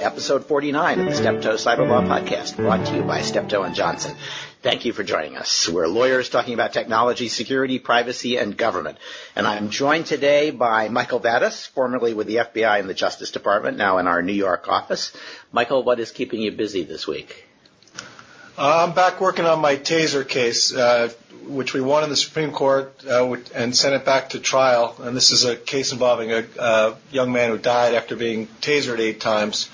episode 49 of the Steptoe Cyber Law Podcast, brought to you by Steptoe and Johnson. Thank you for joining us. We're lawyers talking about technology, security, privacy, and government. And I'm joined today by Michael Vatis, formerly with the FBI and the Justice Department, now in our New York office. Michael, what is keeping you busy this week? Uh, I'm back working on my taser case, uh, which we won in the Supreme Court uh, and sent it back to trial. And this is a case involving a young man who died after being tasered eight times,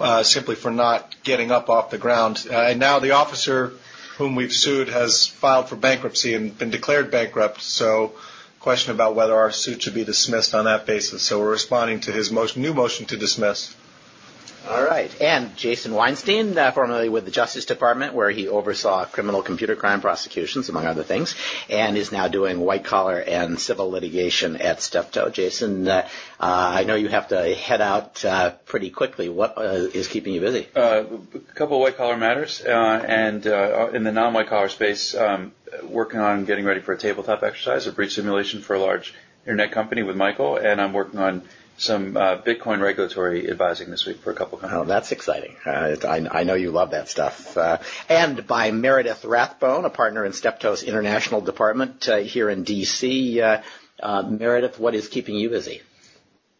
uh, simply for not getting up off the ground. Uh, and now the officer whom we've sued has filed for bankruptcy and been declared bankrupt. So, question about whether our suit should be dismissed on that basis. So we're responding to his new motion to dismiss. All right. And Jason Weinstein, uh, formerly with the Justice Department, where he oversaw criminal computer crime prosecutions, among other things, and is now doing white collar and civil litigation at Steptoe. Jason, uh, uh, I know you have to head out uh, pretty quickly. What uh, is keeping you busy? Uh, a couple of white collar matters, and in the non white collar space, um, working on getting ready for a tabletop exercise, a breach simulation for a large internet company with Michael, and I'm working on some uh, Bitcoin regulatory advising this week for a couple companies. Oh, that's exciting. Uh, I, I, know you love that stuff. Uh, and by Meredith Rathbone, a partner in Steptoe's international department uh, here in D.C. Uh, uh, Meredith, what is keeping you busy?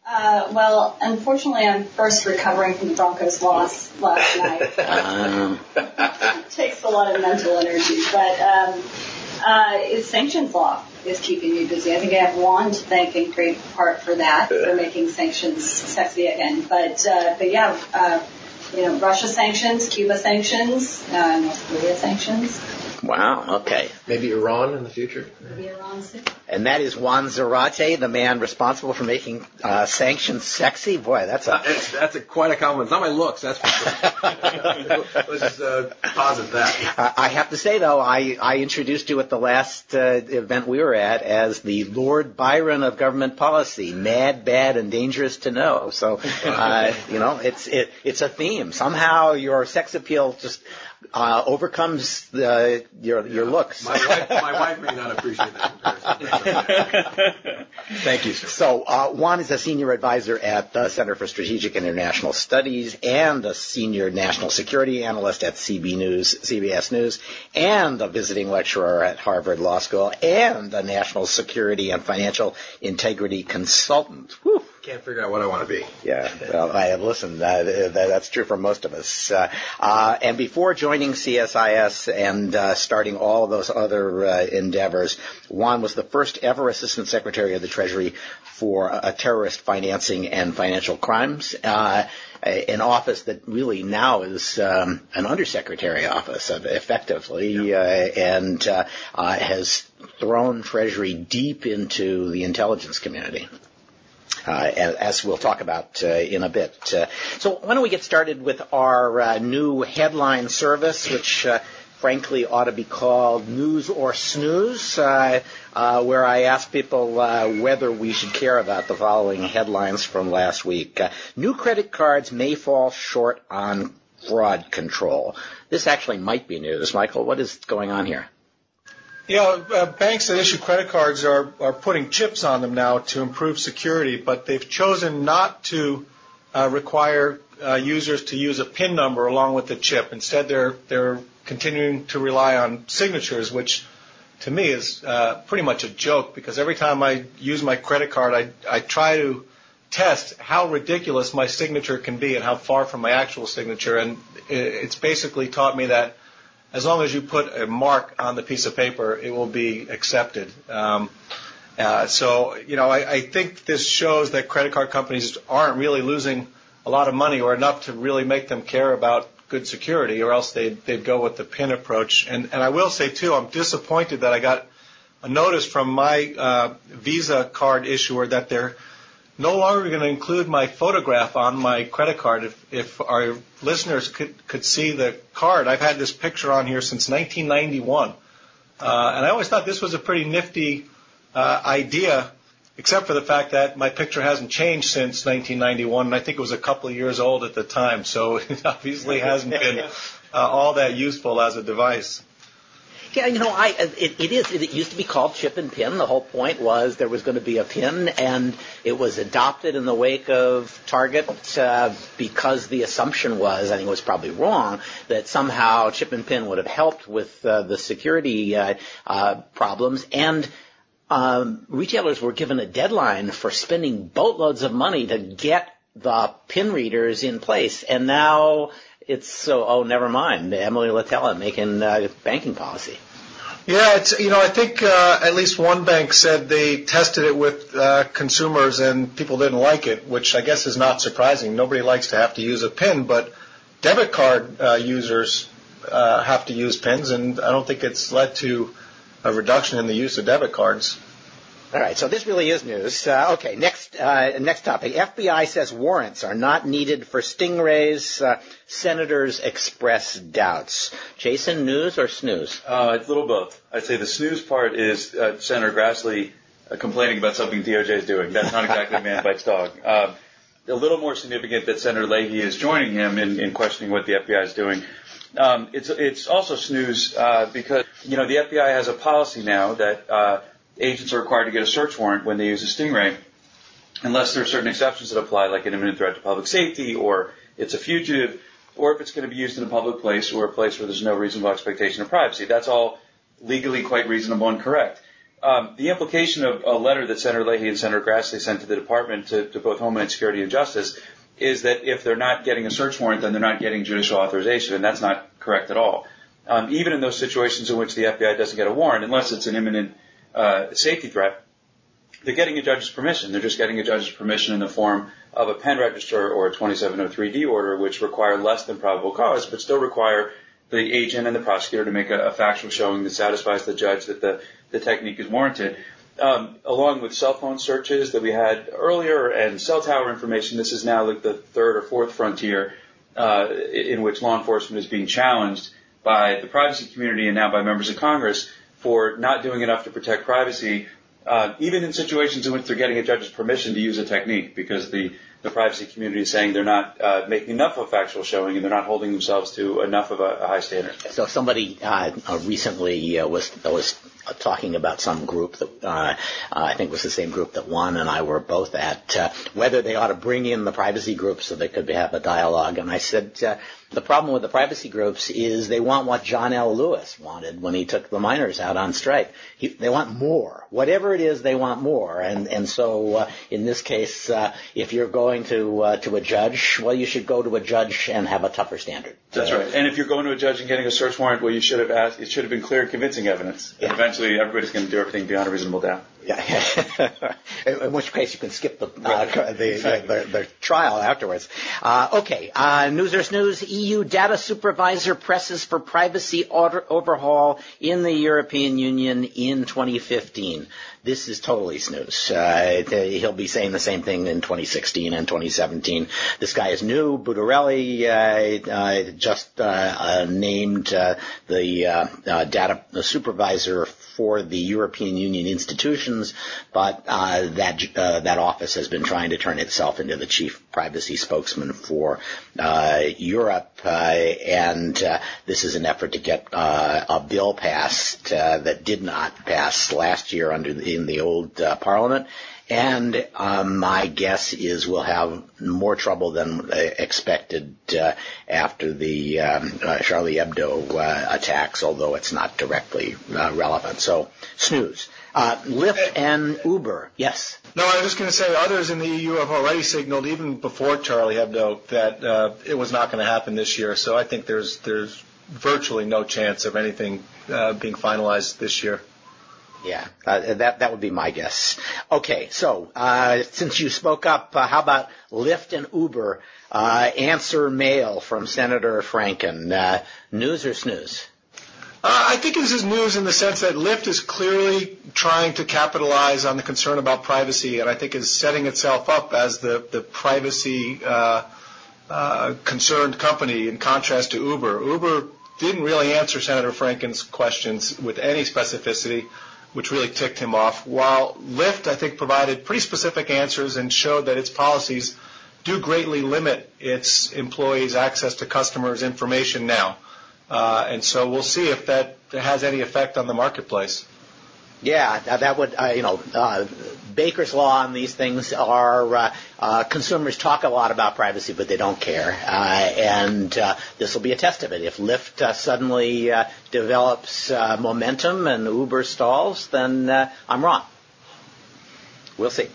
well, unfortunately, I'm first recovering from the Broncos loss last night. Um. it takes a lot of mental energy, but um, it's sanctions law is keeping me busy. I think I have Juan to thank in great part for that, for making sanctions sexy again. But, uh, but yeah, uh, you know, Russia sanctions, Cuba sanctions, uh, North Korea sanctions. Wow. Okay. Maybe Iran in the future. Maybe Iran soon. And that is Juan Zarate, the man responsible for making uh, sanctions sexy. Boy, that's a that's, that's a, quite a compliment. It's not my looks, that's for sure. Let's just uh, posit that. I have to say though, I I introduced you at the last uh, event we were at as the Lord Byron of government policy, mad, bad, and dangerous to know. So, uh, you know, it's it it's a theme. Somehow your sex appeal just uh, overcomes the, your your looks. My wife, my wife may not appreciate that Thank you, sir. So uh, Juan is a senior advisor at the Center for Strategic and International Studies and a senior national security analyst at CB News, CBS News, and a visiting lecturer at Harvard Law School, and a national security and financial integrity consultant. Whew can't figure out what I want to be. Yeah, well, I have listened. That, that, that's true for most of us. Uh, uh, and before joining CSIS and uh, starting all of those other uh, endeavors, Juan was the first ever Assistant Secretary of the Treasury for uh, terrorist financing and financial crimes. Uh, an office that really now is um, an undersecretary office, effectively, yeah. and has thrown Treasury deep into the intelligence community uh, as we'll talk about uh, in a bit. Uh, so why don't we get started with our uh, new headline service, which uh, frankly ought to be called News or Snooze, uh, where I ask people whether we should care about the following headlines from last week. new credit cards may fall short on fraud control. This actually might be news. Michael, what is going on here? Yeah, uh, banks that issue credit cards are, are putting chips on them now to improve security, but they've chosen not to uh, require uh, users to use a PIN number along with the chip. Instead, they're they're continuing to rely on signatures, which to me is uh, pretty much a joke because every time I use my credit card, I I try to test how ridiculous my signature can be and how far from my actual signature, and it's basically taught me that as long as you put a mark on the piece of paper, it will be accepted. Um, uh, so, you know, I, I think this shows that credit card companies aren't really losing a lot of money or enough to really make them care about good security, or else they'd, they'd go with the PIN approach. And, and I will say, too, I'm disappointed that I got a notice from my uh, Visa card issuer that they're – no longer going to include my photograph on my credit card if, if our listeners could, could see the card. I've had this picture on here since 1991. Uh, and I always thought this was a pretty nifty uh, idea, except for the fact that my picture hasn't changed since 1991, and I think it was a couple of years old at the time, so it obviously hasn't been uh, all that useful as a device. Yeah, you know, I it, it is. It used to be called chip and pin. The whole point was there was going to be a pin, and it was adopted in the wake of Target uh, because the assumption was, I think it was probably wrong, that somehow chip and pin would have helped with uh, the security uh, uh problems and. Um, retailers were given a deadline for spending boatloads of money to get the pin readers in place, and now it's so. Oh, never mind. Emily Litella making uh, banking policy. Yeah, it's you know I think uh, at least one bank said they tested it with uh, consumers and people didn't like it, which I guess is not surprising. Nobody likes to have to use a pin, but debit card uh, users uh, have to use pins, and I don't think it's led to a reduction in the use of debit cards. All right, so this really is news. Uh, okay, next uh, next topic. FBI says warrants are not needed for stingrays. Uh, senators express doubts. Jason, news or snooze? Uh, it's a little both. I'd say the snooze part is uh, Senator Grassley uh, complaining about something DOJ is doing. That's not exactly man bites dog. A little more significant that Senator Leahy is joining him in, in questioning what the FBI is doing. Um, it's it's also snooze because you know the FBI has a policy now that agents are required to get a search warrant when they use a stingray, unless there are certain exceptions that apply, like an imminent threat to public safety, or it's a fugitive, or if it's going to be used in a public place or a place where there's no reasonable expectation of privacy. That's all legally quite reasonable and correct. Um, the implication of a letter that Senator Leahy and Senator Grassley sent to the Department to, to both Homeland Security and Justice is that if they're not getting a search warrant, then they're not getting judicial authorization, and that's not correct at all. Um, even in those situations in which the FBI doesn't get a warrant, unless it's an imminent uh, safety threat, they're getting a judge's permission. They're just getting a judge's permission in the form of a pen register or a 2703D order, which require less than probable cause, but still require the agent and the prosecutor to make a, a factual showing that satisfies the judge that the, the technique is warranted. Um, along with cell phone searches that we had earlier and cell tower information, this is now like the third or fourth frontier uh, in which law enforcement is being challenged by the privacy community and now by members of Congress for not doing enough to protect privacy, uh, even in situations in which they're getting a judge's permission to use a technique because the, the privacy community is saying they're not uh, making enough of a factual showing and they're not holding themselves to enough of a, a high standard. So somebody uh, recently uh, was was talking about some group that uh, I think was the same group that Juan and I were both at, whether they ought to bring in the privacy groups so they could have a dialogue. And I said, the problem with the privacy groups is they want what John L. Lewis wanted when he took the miners out on strike. He, they want more. Whatever it is, they want more. And and so uh, in this case, uh, if you're going to uh, to a judge, well, you should go to a judge and have a tougher standard. That's right. And if you're going to a judge and getting a search warrant, well, you should have asked. It should have been clear, and convincing evidence. Yeah. Eventually, everybody's going to do everything beyond a reasonable doubt. Yeah. in which case you can skip the uh, the, the, the, the, trial afterwards. Uh, okay. Uh, news or snooze. EU data supervisor presses for privacy overhaul in the European Union in 2015 this is totally snooze. Uh, he'll be saying the same thing in 2016 and 2017. This guy is new. Buttarelli uh, uh, just uh, uh, named uh, the data supervisor for the European Union institutions, but uh, that uh, that office has been trying to turn itself into the chief privacy spokesman for uh, Europe, and this is an effort to get a bill passed that did not pass last year under the in the old uh, Parliament. And um, my guess is we'll have more trouble than uh, expected uh, after the um, uh, Charlie Hebdo uh, attacks, although it's not directly uh, relevant. So snooze. Uh, Lyft and Uber, yes. No, I was just going to say others in the EU have already signaled, even before Charlie Hebdo, that it was not going to happen this year. So I think there's there's virtually no chance of anything being finalized this year. Yeah, uh, that that would be my guess. Okay, so uh, since you spoke up, uh, how about Lyft and Uber uh, answer mail from Senator Franken? Uh, news or snooze? Uh, I think this is news in the sense that Lyft is clearly trying to capitalize on the concern about privacy, and I think is setting itself up as the the privacy concerned company in contrast to Uber. Uber didn't really answer Senator Franken's questions with any specificity which really ticked him off. While Lyft, I think, provided pretty specific answers and showed that its policies do greatly limit its employees' access to customers' information now. Uh, and so we'll see if that has any effect on the marketplace. Yeah, that would, uh, you know, uh, Baker's law on these things are uh, uh, consumers talk a lot about privacy, but they don't care. Uh, and uh, this will be a test of it. If Lyft uh, suddenly uh, develops uh, momentum and Uber stalls, then uh, I'm wrong. We'll see.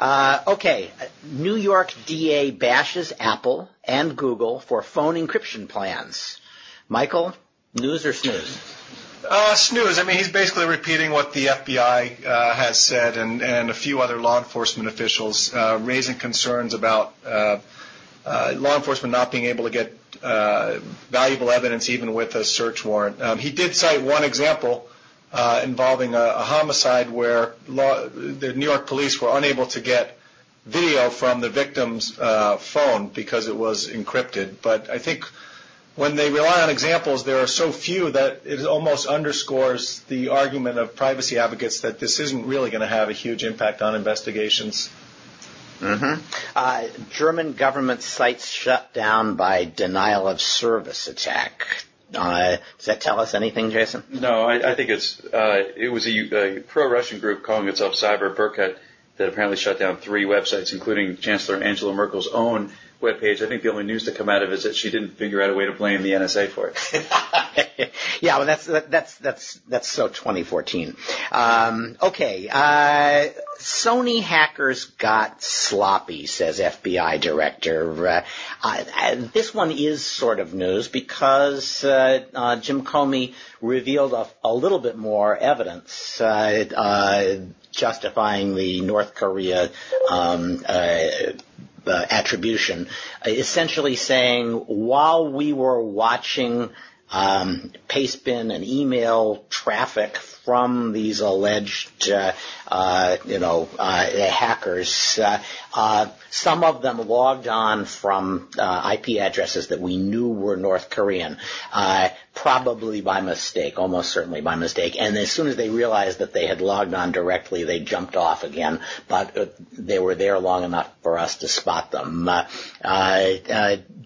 Uh, okay, New York DA bashes Apple and Google for phone encryption plans. Michael, news or snooze? Uh, snooze. I mean, he's basically repeating what the FBI uh, has said and, and a few other law enforcement officials, uh, raising concerns about uh, uh, law enforcement not being able to get uh, valuable evidence even with a search warrant. Um, he did cite one example uh, involving a, a homicide where law, the New York police were unable to get video from the victim's uh, phone because it was encrypted. But I think when they rely on examples, there are so few that it almost underscores the argument of privacy advocates that this isn't really going to have a huge impact on investigations. Mm-hmm. Uh, German government sites shut down by denial of service attack. Uh, does that tell us anything, Jason? No, I, I think it's uh, it was a, a pro-Russian group calling itself Cyber Berkut that apparently shut down three websites, including Chancellor Angela Merkel's own webpage. I think the only news to come out of it is that she didn't figure out a way to blame the NSA for it. yeah, well, that's that's that's that's so 2014. Um, okay, uh, Sony hackers got sloppy, says FBI director. Uh, this one is sort of news because uh, uh, Jim Comey revealed a, a, little bit more evidence uh, justifying the North Korea um, uh, attribution, uh, essentially saying while we were watching um, pastebin and email traffic from these alleged, uh, uh, you know, uh, hackers. Uh, uh, some of them logged on from uh, IP addresses that we knew were North Korean, probably by mistake, almost certainly by mistake. And as soon as they realized that they had logged on directly, they jumped off again. But they were there long enough for us to spot them.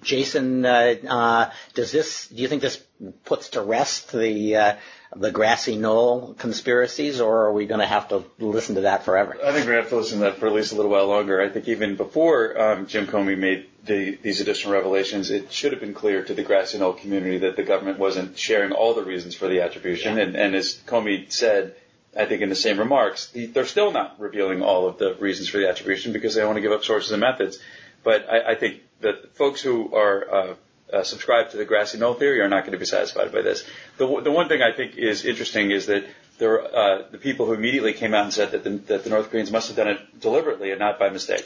Jason, does this? Do you think this puts to rest the the grassy knoll conspiracies, or are we going to have to listen to that forever? I think we're going to have to listen to that for at least a little while longer. I think even before um, Jim Comey made the, these additional revelations, it should have been clear to the grassy knoll community that the government wasn't sharing all the reasons for the attribution. Yeah. And, and as Comey said, I think in the same remarks, they're still not revealing all of the reasons for the attribution because they don't want to give up sources and methods. But I, I think that folks who are uh, uh, subscribe to the grassy knoll theory are not going to be satisfied by this. The, the one thing I think is interesting is that there, uh, the people who immediately came out and said that the, that the North Koreans must have done it deliberately and not by mistake.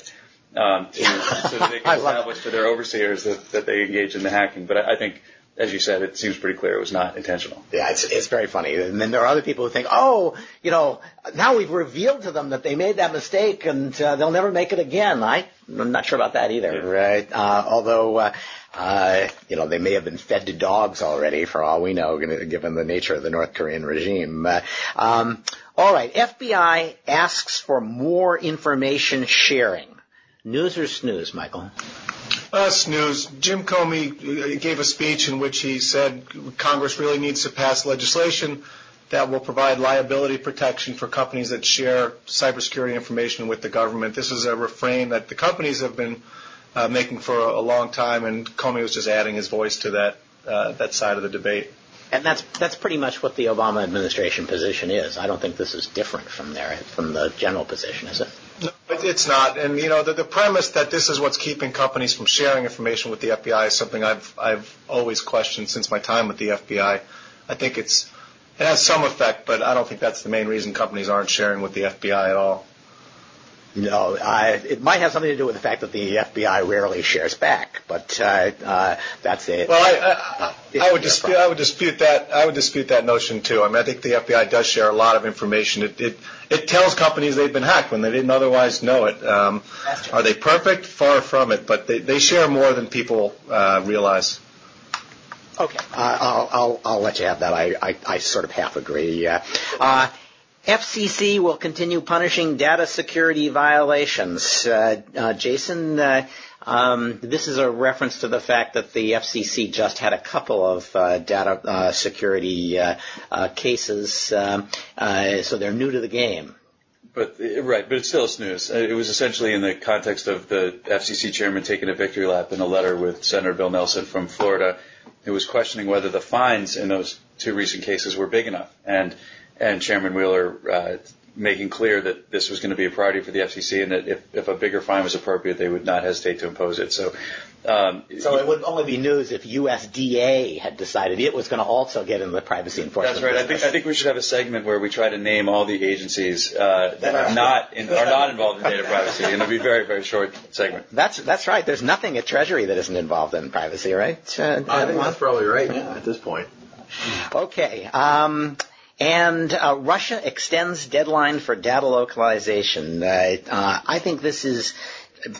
Um, to, so that they can establish to their overseers that, that they engaged in the hacking. But I, I think as you said, it seems pretty clear it was not intentional. Yeah, it's it's very funny. And then there are other people who think, oh, you know, now we've revealed to them that they made that mistake and uh, they'll never make it again. I, I'm not sure about that either, yeah. right? Uh, although, uh, uh, you know, they may have been fed to dogs already, for all we know, given the nature of the North Korean regime. Uh, um, all right, FBI asks for more information sharing. News or snooze, Michael? Uh, snooze. Jim Comey gave a speech in which he said Congress really needs to pass legislation that will provide liability protection for companies that share cybersecurity information with the government. This is a refrain that the companies have been uh, making for a, a, long time, and Comey was just adding his voice to that uh, that side of the debate. And that's that's pretty much what the Obama administration position is. I don't think this is different from there from the general position, is it? No, it's not. And you know, the, the premise that this is what's keeping companies from sharing information with the FBI is something I've I've always questioned since my time with the FBI. I think it's it has some effect, but I don't think that's the main reason companies aren't sharing with the FBI at all. No, I, it might have something to do with the fact that the FBI rarely shares back, but uh, uh, that's it. Well, I, I, I would dispute. I would dispute that. I would dispute that notion too. I mean, I think the FBI does share a lot of information. It it, it tells companies they've been hacked when they didn't otherwise know it. Um, are they perfect? Far from it, but they they share more than people uh, realize. Okay, uh, I'll, I'll I'll let you have that. I I, I sort of half agree. Uh, FCC will continue punishing data security violations. Uh, uh, Jason, uh, um, this is a reference to the fact that the FCC just had a couple of uh, data uh, security uh, cases, um, so they're new to the game. But right, but it's still snooze. It was essentially in the context of the FCC chairman taking a victory lap in a letter with Senator Bill Nelson from Florida, who was questioning whether the fines in those two recent cases were big enough, and and Chairman Wheeler uh, making clear that this was going to be a priority for the FCC and that if, if a bigger fine was appropriate, they would not hesitate to impose it. So, um, so it would only be news if USDA had decided it was going to also get into the privacy enforcement. That's right. I think I think we should have a segment where we try to name all the agencies uh, that are not in, are not involved in data privacy, and it'll be a very very short segment. That's that's right. There's nothing at Treasury that isn't involved in privacy, right? Uh, I think that's probably right yeah. at this point. Okay. Um, and uh, Russia extends deadline for data localization. Uh, uh, I think this is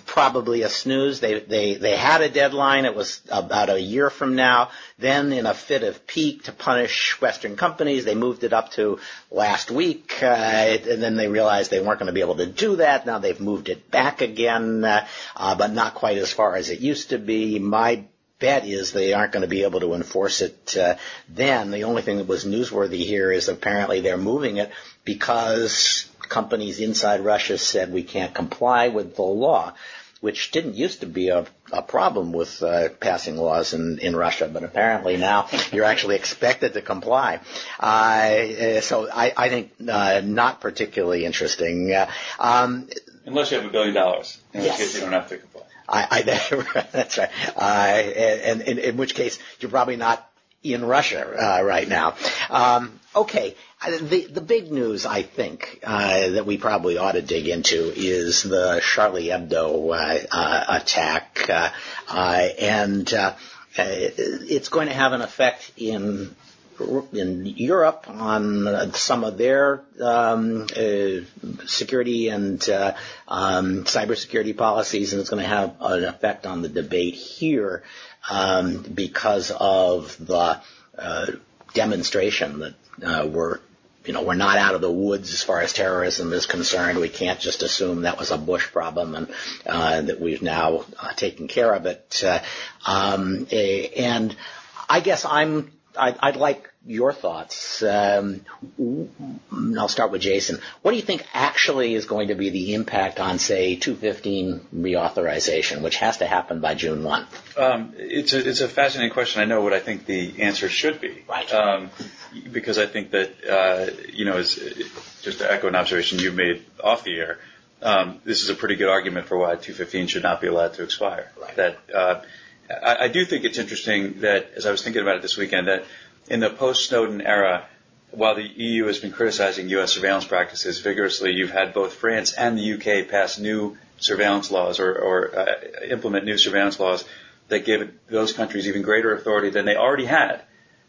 probably a snooze. They, they, they had a deadline. It was about a year from now. Then in a fit of pique to punish Western companies, they moved it up to last week. Uh, and then they realized they weren't going to be able to do that. Now they've moved it back again, uh, uh, but not quite as far as it used to be. My bet is they aren't going to be able to enforce it uh, then. The only thing that was newsworthy here is apparently they're moving it because companies inside Russia said we can't comply with the law, which didn't used to be a, a problem with uh, passing laws in, in Russia, but apparently now you're actually expected to comply. Uh, so I, I think uh, not particularly interesting. Uh, um, Unless you have a billion dollars, in yes. which case you don't have to comply. I, I that's right. Uh, and, and, in, which case you're probably not in Russia uh, right now. Um, okay, uh, the the big news I think uh, that we probably ought to dig into is the Charlie Hebdo uh, uh attack, and it's going to have an effect in in Europe on some of their um, uh, security and uh, um, cybersecurity policies, and it's going to have an effect on the debate here um, because of the uh, demonstration that uh, we're you know, we're not out of the woods as far as terrorism is concerned. We can't just assume that was a Bush problem and uh, that we've now uh, taken care of it. Uh, um, and I guess I'm I'd, I'd like your thoughts. Um, I'll start with Jason. What do you think actually is going to be the impact on, say, 215 reauthorization, which has to happen by June 1? Um, it's, a, it's a fascinating question. I know what I think the answer should be. Right. Um, because I think that, uh, you know, as, just to echo an observation you made off the air, um, this is a pretty good argument for why 215 should not be allowed to expire. Right. That uh, I, I do think it's interesting that, as I was thinking about it this weekend, that in the post-Snowden era, while the EU has been criticizing U.S. surveillance practices vigorously, you've had both France and the U.K. pass new surveillance laws or, or uh, implement new surveillance laws that give those countries even greater authority than they already had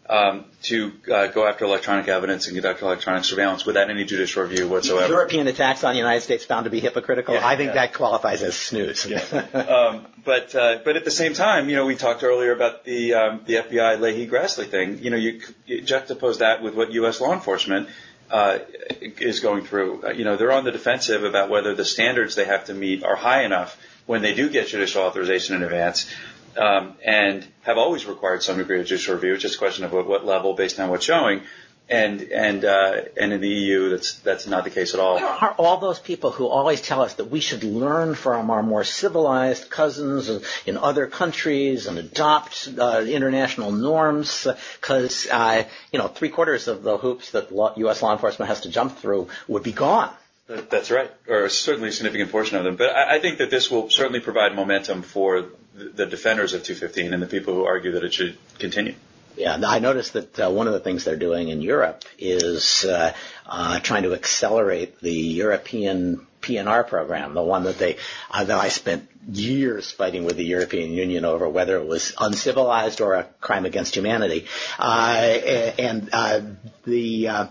um, to uh, go after electronic evidence and conduct electronic surveillance without any judicial review whatsoever. European attacks on the United States found to be hypocritical. Yeah, I think yeah. that qualifies as snooze. Yeah. um, but uh, but at the same time, you know, we talked earlier about the um, the FBI Leahy Grassley thing. You know, you, you juxtapose that with what U.S. law enforcement uh, is going through. Uh, you know, they're on the defensive about whether the standards they have to meet are high enough when they do get judicial authorization in advance um, and have always required some degree of judicial review. It's just a question of what, what level based on what's showing. And and uh, and in the EU, that's that's not the case at all. There are all those people who always tell us that we should learn from our more civilized cousins in other countries and adopt uh, international norms, because uh, you know three quarters of the hoops that U.S. law enforcement has to jump through would be gone. That's right, or certainly a significant portion of them. But I, I think that this will certainly provide momentum for the defenders of 215 and the people who argue that it should continue. Yeah, I noticed that uh, one of the things they're doing in Europe is uh, uh, trying to accelerate the European PNR program, the one that they uh, that I spent years fighting with the European Union over whether it was uncivilized or a crime against humanity. Uh, and uh, the uh,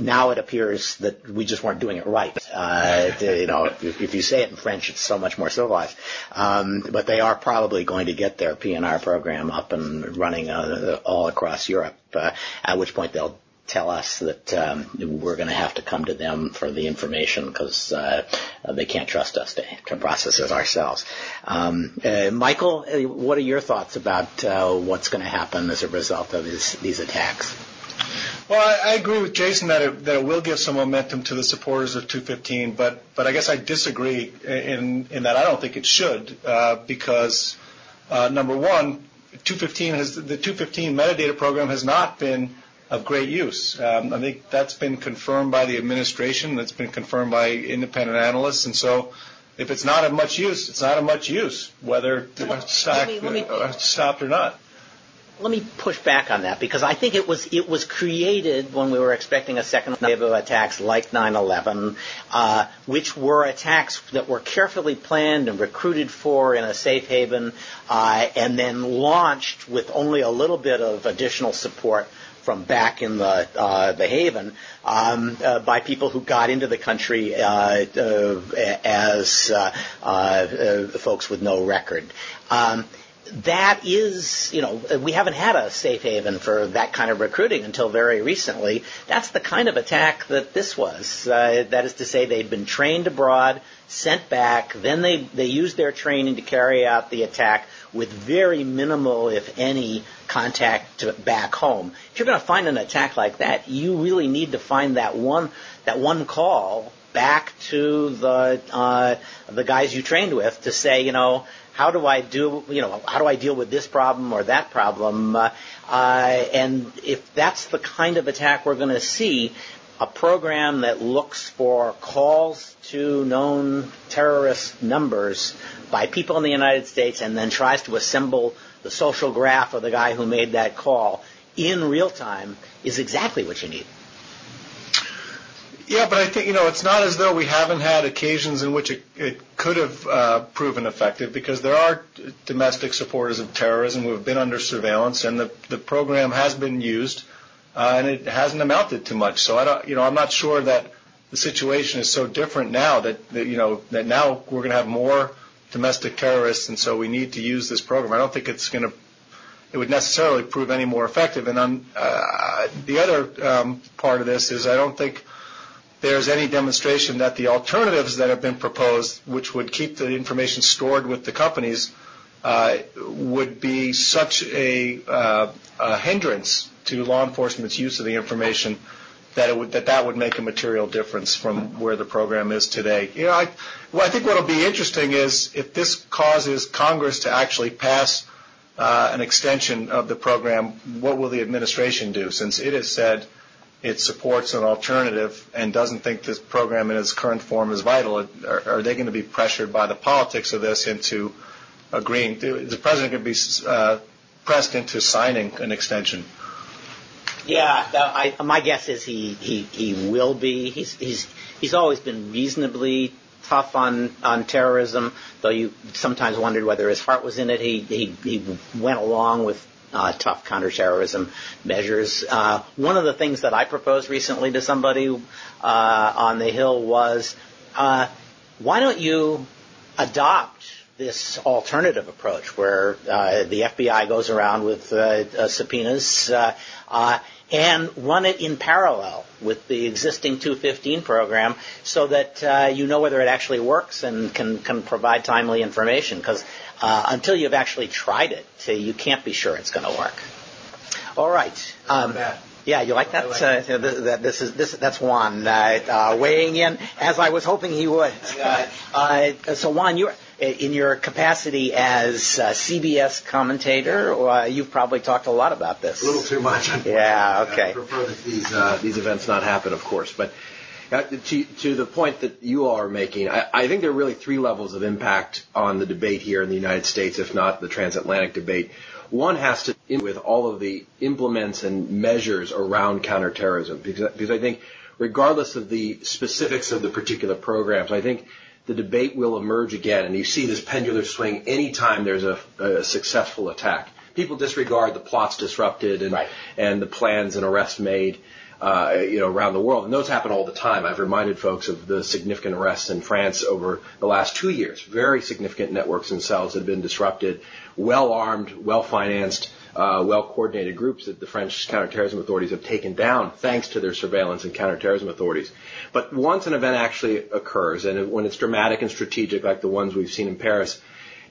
now it appears that we just weren't doing it right. Uh, you know, if, if, you say it in French, it's so much more civilized. Um, but they are probably going to get their PNR program up and running uh, all across Europe. Uh, at which point they'll tell us that um, we're going to have to come to them for the information because uh, they can't trust us to, to process it ourselves. Um, uh, Michael, uh, what are your thoughts about uh, what's going to happen as a result of this, these attacks? Well, I, I agree with Jason that it, that it will give some momentum to the supporters of 215, but but I guess I disagree in in that I don't think it should uh, because uh, number one, 215 has the 215 metadata program has not been of great use. Um, I think that's been confirmed by the administration. That's been confirmed by independent analysts, and so. If it's not of much use, it's not of much use, whether it's let me, let me, uh, stopped or not let me push back on that because I think it was it was created when we were expecting a second wave of attacks like 9/11, uh, which were attacks that were carefully planned and recruited for in a safe haven, uh, and then launched with only a little bit of additional support from back in the uh, the haven um, uh, by people who got into the country uh, uh as uh, folks with no record. Um, that is, you know, we haven't had a safe haven for that kind of recruiting until very recently. That's the kind of attack that this was. Uh, that is to say, they'd been trained abroad, sent back, then they, they used their training to carry out the attack with very minimal, if any, contact back home. If you're going to find an attack like that, you really need to find that one, that one call back to the, uh, the guys you trained with to say, you know, how do I do, you know, how do I deal with this problem or that problem? Uh, uh, and if that's the kind of attack we're going to see, a program that looks for calls to known terrorist numbers by people in the United States and then tries to assemble the social graph of the guy who made that call in real time is exactly what you need. Yeah, but I think you know it's not as though we haven't had occasions in which it, it could have uh, proven effective because there are domestic supporters of terrorism who have been under surveillance, and the the program has been used, uh, and it hasn't amounted to much. So I don't, you know, I'm not sure that the situation is so different now that, that you know that now we're going to have more domestic terrorists, and so we need to use this program. I don't think it's going to it would necessarily prove any more effective. And on uh, the other um, part of this is I don't think there's any demonstration that the alternatives that have been proposed, which would keep the information stored with the companies, uh, would be such a, uh, a, hindrance to law enforcement's use of the information that that would make a material difference from where the program is today. You know, I, think what will be interesting is if this causes Congress to actually pass uh, an extension of the program, what will the administration do? Since it has said it supports an alternative and doesn't think this program in its current form is vital, are, are they going to be pressured by the politics of this into agreeing? Is the president going to be uh, pressed into signing an extension? Yeah, I, my guess is he, he, he will be. He's, he's, he's always been reasonably tough on, on terrorism, though you sometimes wondered whether his heart was in it. He, he, he went along with uh, tough counterterrorism measures. Uh, one of the things that I proposed recently to somebody uh, on the Hill was, uh, why don't you adopt this alternative approach where uh, the FBI goes around with uh, subpoenas and run it in parallel with the existing 215 program so that uh, you know whether it actually works and can, can provide timely information. Because uh, until you've actually tried it, you can't be sure it's going to work. All right. Um, yeah, you like that? Like uh, that this is this that's Juan uh, uh, weighing in as I was hoping he would. Uh, so Juan, you're in your capacity as a CBS commentator, uh, you've probably talked a lot about this. A little too much. Yeah. Okay. I prefer that these uh, these events not happen, of course, but. Uh, to, to the point that you all are making, I, I think there are really three levels of impact on the debate here in the United States, if not the transatlantic debate. One has to do with all of the implements and measures around counterterrorism, because, because I think regardless of the specifics of the particular programs, I think the debate will emerge again, and you see this pendular swing anytime there's a, a successful attack. People disregard the plots disrupted and, right. and the plans and arrests made. Uh, you know, around the world, and those happen all the time. I've reminded folks of the significant arrests in France over the last two years. Very significant networks themselves have been disrupted, well armed, well financed, uh, well-coordinated groups that the French counterterrorism authorities have taken down thanks to their surveillance and counterterrorism authorities. But once an event actually occurs, and when it's dramatic and strategic like the ones we've seen in Paris,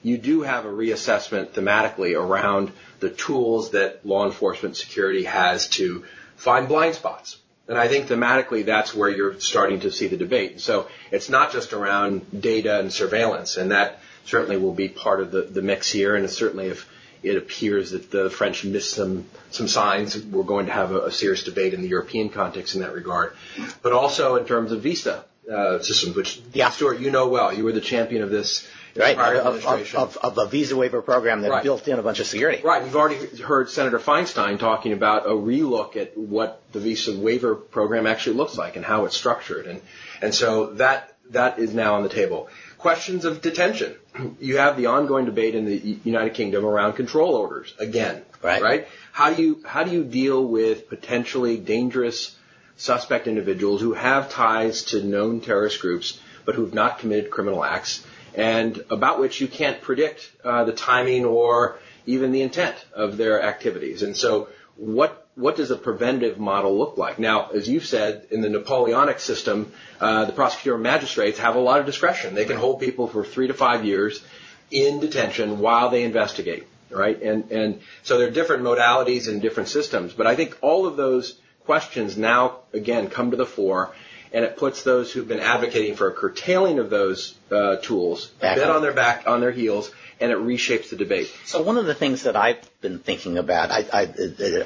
you do have a reassessment thematically around the tools that law enforcement security has to find blind spots. And I think thematically that's where you're starting to see the debate. So it's not just around data and surveillance, and that certainly will be part of the, the mix here. And certainly if it appears that the French missed some, some signs, we're going to have a, a serious debate in the European context in that regard. But also in terms of visa uh, systems, which, yeah. Stewart, you know well. You were the champion of this right, of, of, of, of, a visa waiver program that right. built in a bunch of security. Right. You've already heard Senator Feinstein talking about a relook at what the visa waiver program actually looks like and how it's structured, and and so that that is now on the table. Questions of detention. You have the ongoing debate in the United Kingdom around control orders again. Right. Right. How do you how do you deal with potentially dangerous suspect individuals who have ties to known terrorist groups but who've not committed criminal acts? and about which you can't predict uh, the timing or even the intent of their activities. And so, what what does a preventive model look like? Now, as you've said, in the Napoleonic system, uh, the prosecutor and magistrates have a lot of discretion. They can hold people for three to five years in detention while they investigate, right? And and so there are different modalities and different systems. But I think all of those questions now again come to the fore and it puts those who've been advocating for a curtailing of those uh, tools back a bit on. on their back, on their heels, and it reshapes the debate. So one of the things that I've been thinking about, I, I,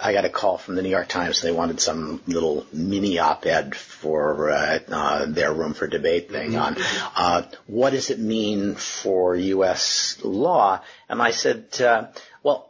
I got a call from the New York Times. They wanted some little mini op-ed for uh, uh, their room for debate thing mm-hmm. on uh, what does it mean for U.S. law, and I said, uh, well,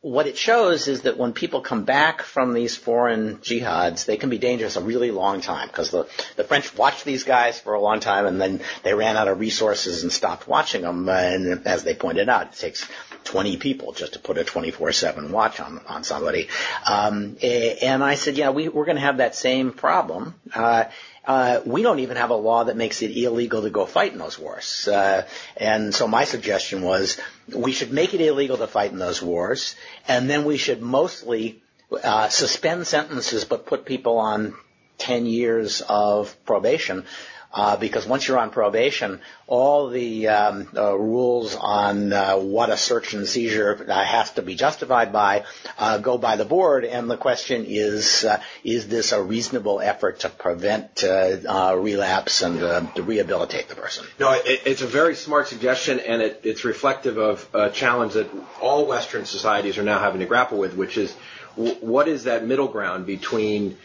what it shows is that when people come back from these foreign jihads, they can be dangerous a really long time because the, the French watched these guys for a long time and then they ran out of resources and stopped watching them. And as they pointed out, it takes 20 people just to put a 24-7 watch on, on somebody. Um, and I said, yeah, we, we're going to have that same problem. Uh, uh, we don't even have a law that makes it illegal to go fight in those wars. Uh, and so my suggestion was we should make it illegal to fight in those wars, and then we should mostly uh, suspend sentences but put people on 10 years of probation uh, because once you're on probation, all the um, uh, rules on uh, what a search and seizure uh, has to be justified by uh, go by the board, and the question is, uh, is this a reasonable effort to prevent relapse and to rehabilitate the person? No, it, it's a very smart suggestion, and it, it's reflective of a challenge that all Western societies are now having to grapple with, which is w- what is that middle ground between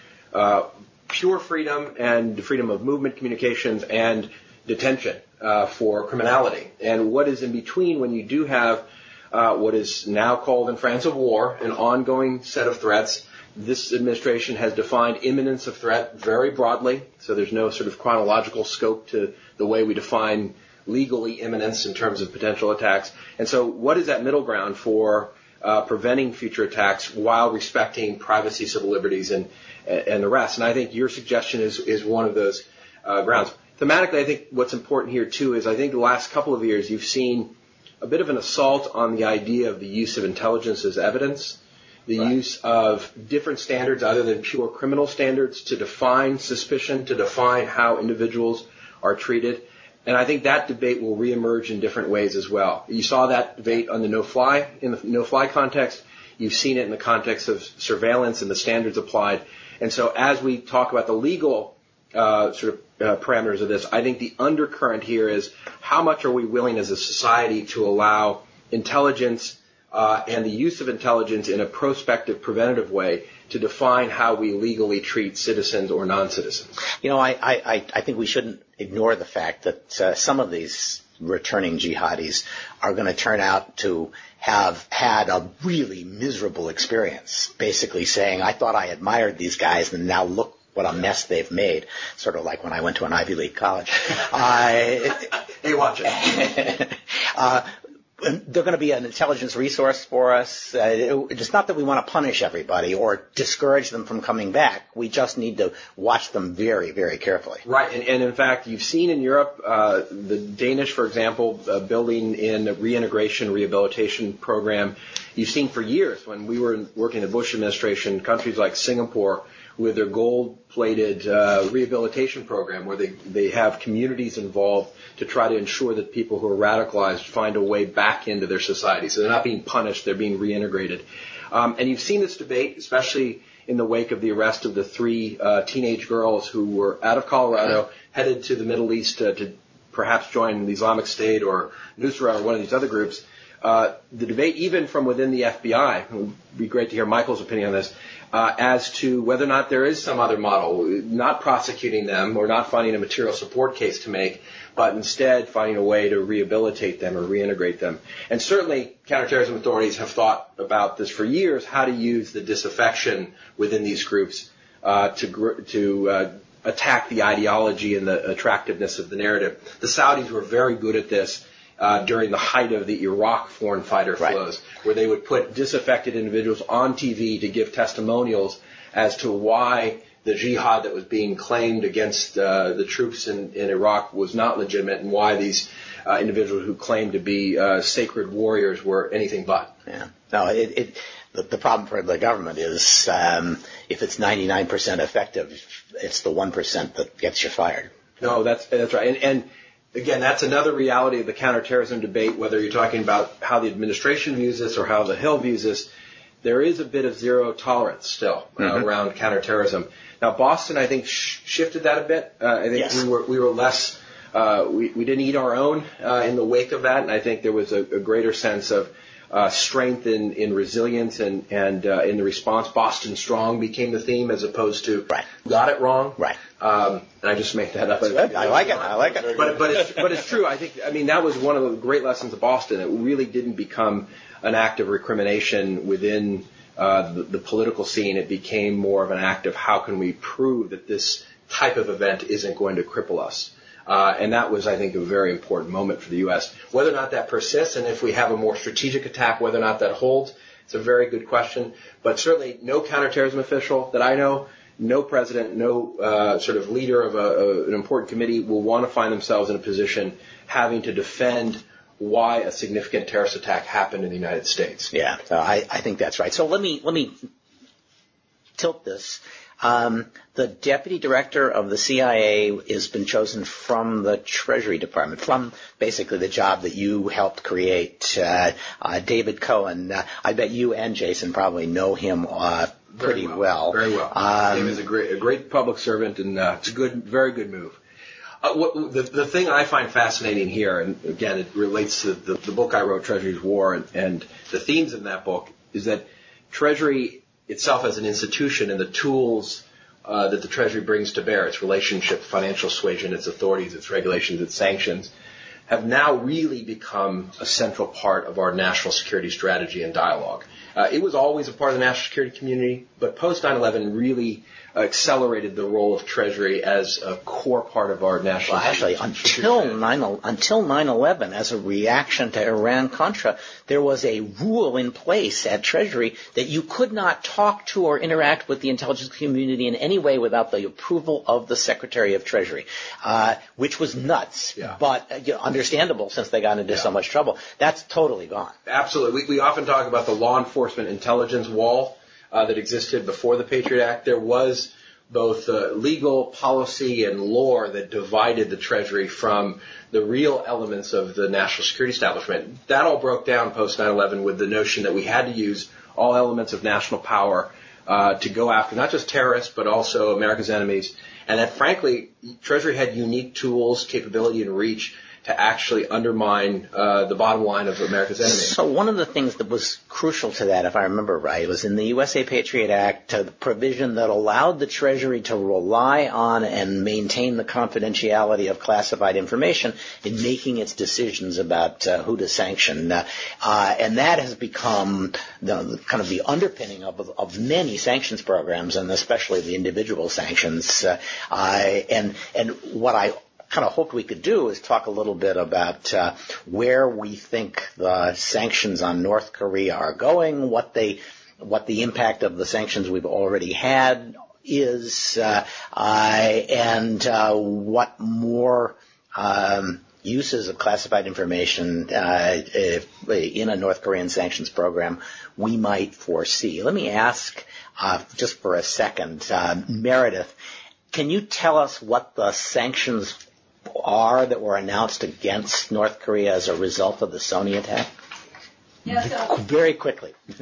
pure freedom and freedom of movement, communications, and detention uh, for criminality. And what is in between when you do have uh, what is now called in France a war, an ongoing set of threats. This administration has defined imminence of threat very broadly, so there's no sort of chronological scope to the way we define legally imminence in terms of potential attacks. And so, what is that middle ground for preventing future attacks while respecting privacy, civil liberties, and and the rest. And I think your suggestion is, is one of those uh, grounds. Thematically, I think what's important here too is I think the last couple of years you've seen a bit of an assault on the idea of the use of intelligence as evidence, the right. use of different standards other than pure criminal standards to define suspicion, to define how individuals are treated. And I think that debate will reemerge in different ways as well. You saw that debate on the no-fly, in the no-fly context. You've seen it in the context of surveillance and the standards applied. And so as we talk about the legal uh, sort of uh, parameters of this, I think the undercurrent here is how much are we willing as a society to allow intelligence uh, and the use of intelligence in a prospective, preventative way to define how we legally treat citizens or non-citizens. You know, I, I, I think we shouldn't ignore the fact that uh, some of these returning jihadis are going to turn out to have had a really miserable experience, basically saying, I thought I admired these guys and now look what a mess they've made. Sort of like when I went to an Ivy League college. uh, hey, watch it. uh, they're going to be an intelligence resource for us. Uh, it's not that we want to punish everybody or discourage them from coming back. We just need to watch them very, very carefully. Right, and, and in fact, you've seen in Europe uh, the Danish, for example, uh, building in a reintegration rehabilitation program. You've seen for years when we were working in the Bush administration, countries like Singapore with their gold-plated uh, rehabilitation program, where they they have communities involved to try to ensure that people who are radicalized find a way back into their society. So they're not being punished; they're being reintegrated. Um, and you've seen this debate, especially in the wake of the arrest of the three uh, teenage girls who were out of Colorado, headed to the Middle East uh, to perhaps join the Islamic State or Nusra or one of these other groups. Uh, the debate, even from within the FBI, it would be great to hear Michael's opinion on this, uh, as to whether or not there is some other model, not prosecuting them or not finding a material support case to make, but instead finding a way to rehabilitate them or reintegrate them. And certainly counterterrorism authorities have thought about this for years, how to use the disaffection within these groups uh, to, to uh, attack the ideology and the attractiveness of the narrative. The Saudis were very good at this. Uh, during the height of the Iraq foreign fighter flows, where they would put disaffected individuals on TV to give testimonials as to why the jihad that was being claimed against uh, the troops in, in Iraq was not legitimate and why these uh, individuals who claimed to be uh, sacred warriors were anything but. Yeah. No, it, it the, the problem for the government is um, if it's 99% effective, it's the 1% that gets you fired. No, that's that's right. And, and again, that's another reality of the counterterrorism debate. Whether you're talking about how the administration views this or how the Hill views this, there is a bit of zero tolerance still uh, mm-hmm. around counterterrorism. Now, Boston, I think, sh- shifted that a bit. Uh, I think yes. we were we were less. Uh, we, we didn't eat our own uh, in the wake of that, and I think there was a, a greater sense of uh, strength in, in resilience and, and uh, in the response. Boston Strong became the theme as opposed to right. got it wrong. Right. Um, and I just make that up. I like it. I like it. But but it's but it's true. I think I mean that was one of the great lessons of Boston. It really didn't become an act of recrimination within uh, the, the political scene, it became more of an act of how can we prove that this type of event isn't going to cripple us. Uh, and that was, I think, a very important moment for the U.S. Whether or not that persists, and if we have a more strategic attack, whether or not that holds, it's a very good question. But certainly, no counterterrorism official that I know, no president, no uh, sort of leader of a, a, an important committee will want to find themselves in a position having to defend why a significant terrorist attack happened in the United States. Yeah, I, I think that's right. So let me let me tilt this. Um, the deputy director of the CIA has been chosen from the Treasury Department, from basically the job that you helped create. Uh, uh, David Cohen, uh, I bet you and Jason probably know him pretty well, well. Very well. Um, David is a great, a great public servant, and uh, it's a good, very good move. Uh, what, the, the thing I find fascinating here, and again, it relates to the, the book I wrote, Treasury's War, and, and the themes in that book, is that Treasury itself as an institution and the tools uh, that the Treasury brings to bear, its relationship, financial suasion, its authorities, its regulations, its sanctions, have now really become a central part of our national security strategy and dialogue. Uh, it was always a part of the national security community, but post 9/11 really accelerated the role of Treasury as a core part of our national. Well, actually, until 9 until 9/11, as a reaction to Iran Contra, there was a rule in place at Treasury that you could not talk to or interact with the intelligence community in any way without the approval of the Secretary of Treasury, uh, which was nuts, yeah. but uh, you know, understandable since they got into yeah. so much trouble. That's totally gone. Absolutely. We, we often talk about the law enforcement intelligence wall that existed before the Patriot Act, there was both uh, legal policy and lore that divided the Treasury from the real elements of the national security establishment. That all broke down post 9/11 with the notion that we had to use all elements of national power uh, to go after not just terrorists but also America's enemies, and that frankly, Treasury had unique tools, capability, and reach to actually undermine uh, the bottom line of America's enemies. So one of the things that was crucial to that, if I remember right, was in the USA Patriot Act, the provision that allowed the Treasury to rely on and maintain the confidentiality of classified information in making its decisions about uh, who to sanction. Uh, uh, and that has become the, the, kind of the underpinning of, of, many sanctions programs, and especially the individual sanctions. Uh, and and what I kind of hoped we could do is talk a little bit about uh, where we think the sanctions on North Korea are going, what they, what the impact of the sanctions we've already had is, uh, and uh, what more. Um, uses of classified information uh, in a North Korean sanctions program we might foresee. Let me ask uh, just for a second, uh, Meredith, can you tell us what the sanctions are that were announced against North Korea as a result of the Sony attack? Yeah, so Very quickly.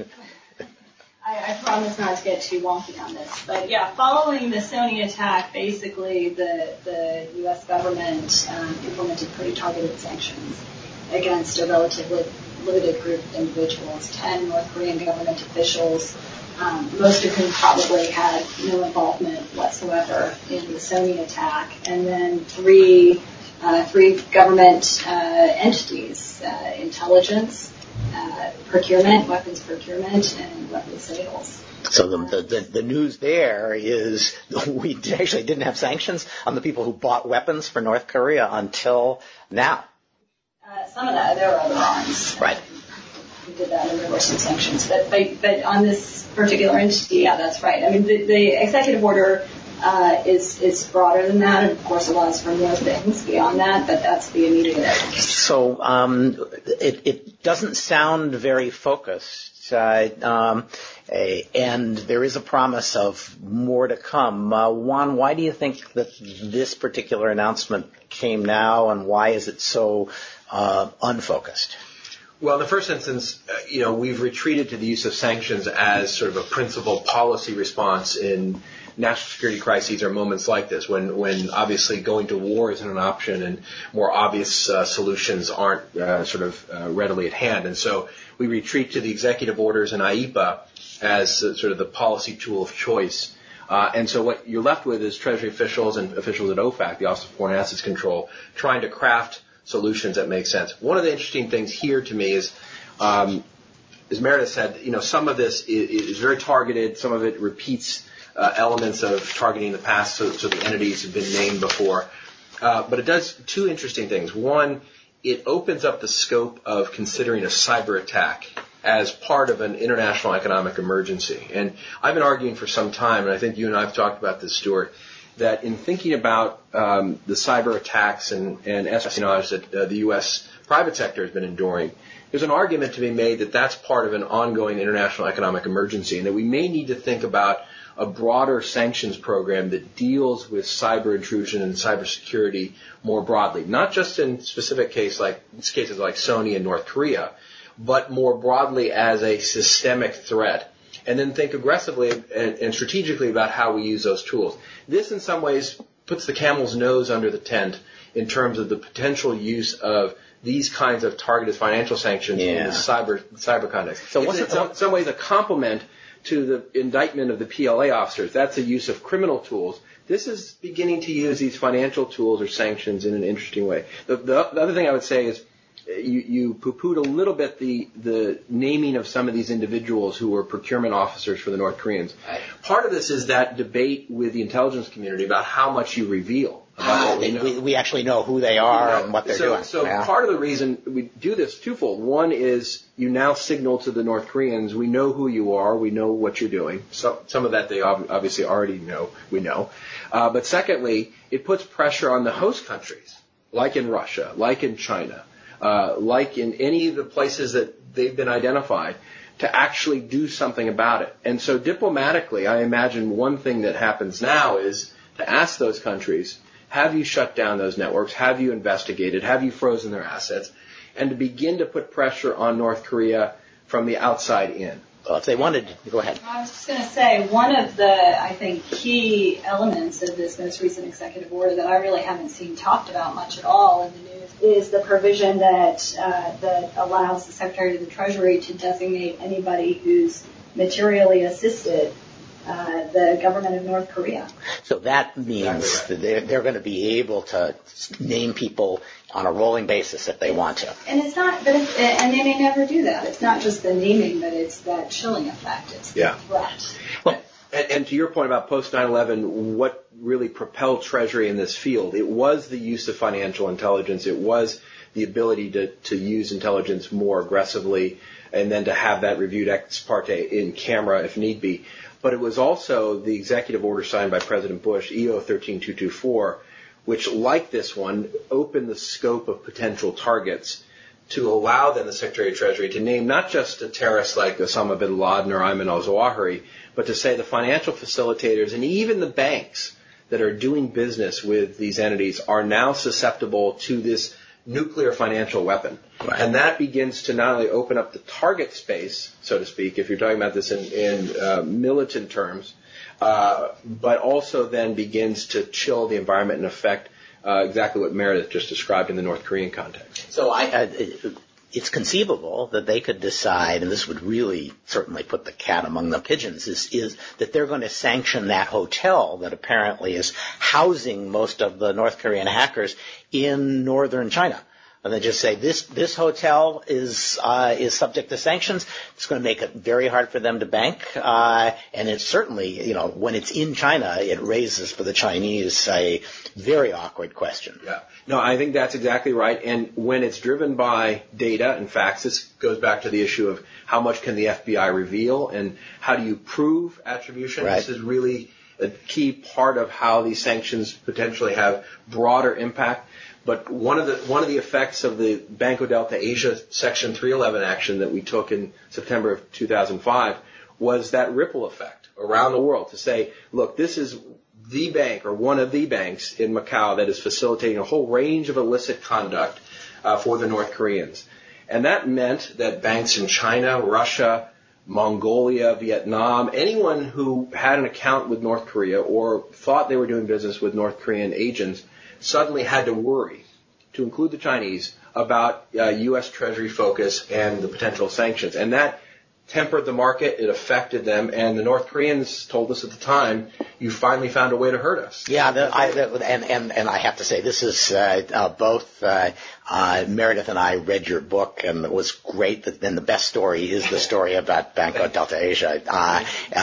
I, I promise not to get too wonky on this, but yeah, following the Sony attack, basically the the U.S. government um, implemented pretty targeted sanctions against a relatively limited group of individuals, 10 North Korean government officials, um, most of whom probably had no involvement whatsoever in the Sony attack, and then three, uh, three government uh, entities, uh, intelligence, uh, procurement, weapons procurement, and weapons sales. So the, the, the news there is we actually didn't have sanctions on the people who bought weapons for North Korea until now. Uh, some of that, there were other arms. Right. We did that and there were some sanctions. But, but, but on this particular entity, yeah, that's right. I mean, the, the executive order uh, is is broader than that, and of course allows for more things beyond that. But that's the immediate. So um, it it doesn't sound very focused, uh, um, and there is a promise of more to come. Uh, Juan, why do you think that this particular announcement came now, and why is it so uh, unfocused? Well, in the first instance, uh, you know, we've retreated to the use of sanctions as sort of a principal policy response in national security crises or moments like this, when when obviously going to war isn't an option and more obvious uh, solutions aren't uh, sort of uh, readily at hand, and so we retreat to the executive orders and IEEPA as sort of the policy tool of choice. Uh, and so what you're left with is Treasury officials and officials at OFAC, the Office of Foreign Assets Control, trying to craft solutions that make sense. One of the interesting things here to me is, um, as Meredith said, you know, some of this is, is very targeted. Some of it repeats uh, elements of targeting the past, so, so, the entities have been named before. Uh, but it does two interesting things. One, it opens up the scope of considering a cyber attack as part of an international economic emergency. And I've been arguing for some time, and I think you and I have talked about this, Stewart, that in thinking about um, the cyber attacks and, and espionage that uh, the U.S. private sector has been enduring, there's an argument to be made that that's part of an ongoing international economic emergency and that we may need to think about a broader sanctions program that deals with cyber intrusion and cybersecurity more broadly, not just in specific case like cases like Sony and North Korea, but more broadly as a systemic threat and then think aggressively and, and strategically about how we use those tools. This, in some ways, puts the camel's nose under the tent in terms of the potential use of these kinds of targeted financial sanctions yeah. in the cyber cyber context. So it's in some, some ways a complement to the indictment of the PLA officers. That's a use of criminal tools. This is beginning to use these financial tools or sanctions in an interesting way. The, the, the other thing I would say is you, you poo-pooed a little bit the, the naming of some of these individuals who were procurement officers for the North Koreans. Part of this is that debate with the intelligence community about how much you reveal. Ah, we, we, we, actually know who they are know, and what they're so, doing. So yeah. part of the reason we do this twofold. One is you now signal to the North Koreans, we know who you are, we know what you're doing. So, some of that they obviously already know, we know. Uh, but secondly, it puts pressure on the host countries, like in Russia, like in China, uh, like in any of the places that they've been identified, to actually do something about it. And so diplomatically, I imagine one thing that happens now is to ask those countries, have you shut down those networks? Have you investigated? Have you frozen their assets? And to begin to put pressure on North Korea from the outside in. Well, if they wanted, go ahead. I was just going to say one of the, I think, key elements of this most recent executive order that I really haven't seen talked about much at all in the news is the provision that uh, that allows the Secretary of the Treasury to designate anybody who's materially assisted uh, the government of North Korea. So that means that they're, they're going to be able to name people on a rolling basis if they want to. And it's not, but it's, and they may never do that. It's not just the naming, but it's that chilling effect. It's yeah. the threat. Well, And, and to your point about post 9/11, what really propelled Treasury in this field? It was the use of financial intelligence. It was the ability to, to use intelligence more aggressively and then to have that reviewed ex parte in camera if need be. But it was also the executive order signed by President Bush, EO 13224, which, like this one, opened the scope of potential targets to allow then the Secretary of Treasury to name not just a terrorist like Osama bin Laden or Ayman al-Zawahiri, but to say the financial facilitators and even the banks that are doing business with these entities are now susceptible to this nuclear financial weapon. Right. And that begins to not only open up the target space, so to speak, if you're talking about this in, in uh, militant terms, uh, but also then begins to chill the environment and affect uh, exactly what Meredith just described in the North Korean context. So I, it's conceivable that they could decide, and this would really certainly put the cat among the pigeons, is, is that they're going to sanction that hotel that apparently is housing most of the North Korean hackers in northern China and they just say this this hotel is uh, is subject to sanctions. It's going to make it very hard for them to bank, uh, and it's certainly you know when it's in China, it raises for the Chinese a very awkward question. Yeah, no, I think that's exactly right. And when it's driven by data and facts, this goes back to the issue of how much can the FBI reveal and how do you prove attribution. Right. This is really a key part of how these sanctions potentially have broader impact. But one of the one of the effects of the Banco Delta Asia Section 311 action that we took in September of 2005 was that ripple effect around the world to say, look, this is the bank or one of the banks in Macau that is facilitating a whole range of illicit conduct uh, for the North Koreans. And that meant that banks in China, Russia, Mongolia, Vietnam, anyone who had an account with North Korea or thought they were doing business with North Korean agents suddenly had to worry, to include the Chinese, about uh, U.S. Treasury focus and the potential sanctions. And that tempered the market. It affected them. And the North Koreans told us at the time, you finally found a way to hurt us. Yeah, the, I, the, and, and, and I have to say, this is uh, uh, both uh, uh, Meredith and I read your book, and it was great. And the best story is the story about Banco Delta Asia. Uh, uh,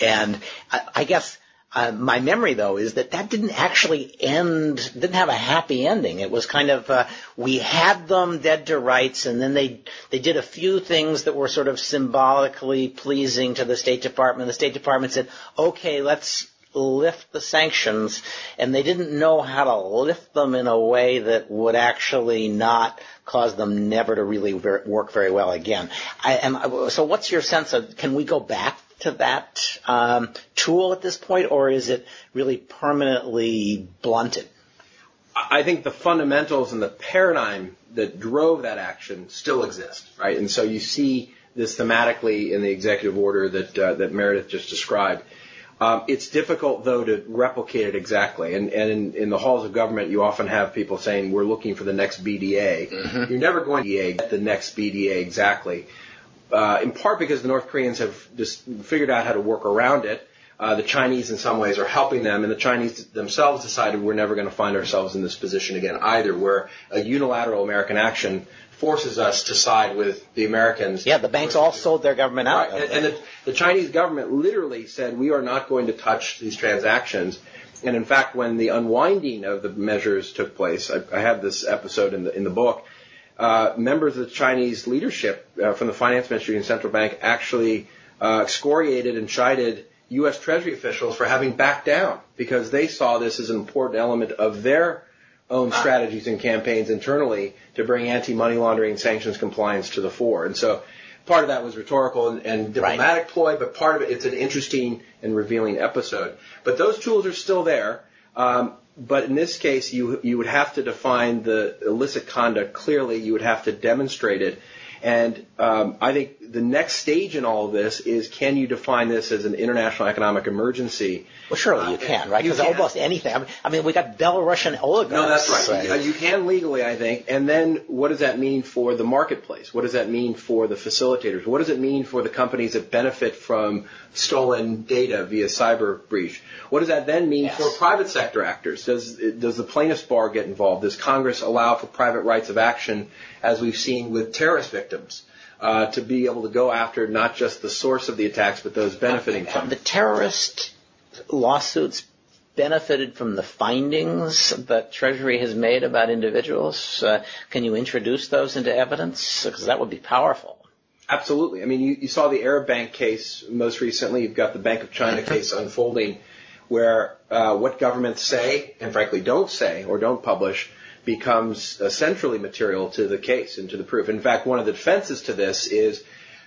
and I, I guess uh, my memory though is that that didn't actually end, didn't have a happy ending. It was kind of, uh, we had them dead to rights and then they, they did a few things that were sort of symbolically pleasing to the State Department. The State Department said, okay, let's lift the sanctions and they didn't know how to lift them in a way that would actually not cause them never to really work very well again. I, am, so what's your sense of, can we go back to that um, tool at this point, or is it really permanently blunted? I think the fundamentals and the paradigm that drove that action still exist, right? And so you see this thematically in the executive order that uh, that Meredith just described. Um, it's difficult though to replicate it exactly, and, and in, in, the halls of government, you often have people saying we're looking for the next BDA. Mm-hmm. You're never going to get the next BDA exactly uh, in part because the North Koreans have just figured out how to work around it. Uh, the Chinese, in some ways, are helping them, and the Chinese themselves decided we're never going to find ourselves in this position again either, where a unilateral American action forces us to side with the Americans. Yeah, the banks all sold their government out. Right. And, and the, the Chinese government literally said we are not going to touch these transactions. And in fact, when the unwinding of the measures took place, I, I have this episode in the in the book uh, members of the Chinese leadership uh, from the finance ministry and central bank actually uh, excoriated and chided U.S. Treasury officials for having backed down because they saw this as an important element of their own strategies and campaigns internally to bring anti-money laundering sanctions compliance to the fore. And so part of that was rhetorical and, and diplomatic right. ploy, but part of it, it's an interesting and revealing episode. But those tools are still there. Um, but in this case, you you would have to define the illicit conduct clearly. You would have to demonstrate it, and um, I think the next stage in all of this is can you define this as an international economic emergency? Well, surely you can, right? Because almost anything. I mean, I mean, we got Belarusian oligarchs. No, that's right. right. You can legally, I think. And then what does that mean for the marketplace? What does that mean for the facilitators? What does it mean for the companies that benefit from stolen data via cyber breach? What does that then mean yes. for private sector actors? Does does the plaintiffs bar get involved? Does Congress allow for private rights of action, as we've seen with terrorist victims? Victims. Uh, to be able to go after not just the source of the attacks, but those benefiting from The terrorist lawsuits benefited from the findings that Treasury has made about individuals. Uh, can you introduce those into evidence? Because that would be powerful. Absolutely. I mean, you, you saw the Arab Bank case most recently. You've got the Bank of China case unfolding, where uh, what governments say and frankly don't say or don't publish becomes uh, centrally material to the case and to the proof. In fact, one of the defenses to this is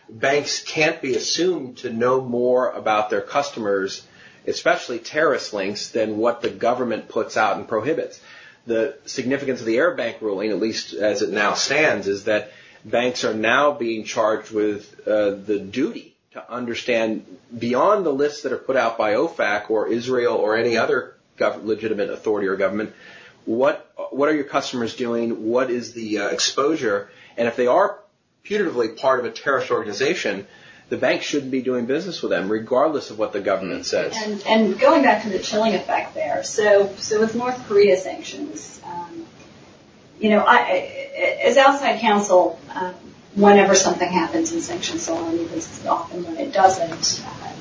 banks can't be assumed to know more about their customers, especially terrorist links, than what the government puts out and prohibits. The significance of the Arab Bank ruling, at least as it now stands, is that banks are now being charged with uh, the duty to understand beyond the lists that are put out by OFAC or Israel or any other gov- legitimate authority or government what what are your customers doing? What is the uh, exposure? And if they are putatively part of a terrorist organization, the bank shouldn't be doing business with them, regardless of what the government says. And, and going back to the chilling effect there, so so with North Korea sanctions, um, you know, I, as outside counsel, um, whenever something happens in sanctions and even often when it doesn't, uh,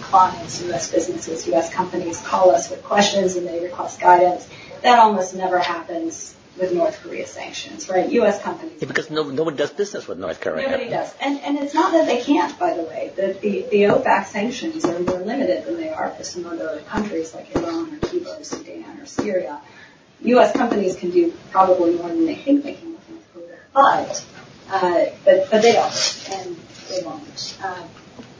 clients, U.S. businesses, U.S. companies call us with questions and they request guidance. That almost never happens with North Korea sanctions, right? U.S. companies. Yeah, because no, nobody does business with North Korea. Nobody does. And, and it's not that they can't, by the way. The, the, the OFAC sanctions are more limited than they are for some other countries like Iran or Cuba or Sudan or Syria. U.S. companies can do probably more than they think they can with North Korea. But, uh, but, but they don't, and they won't. Uh,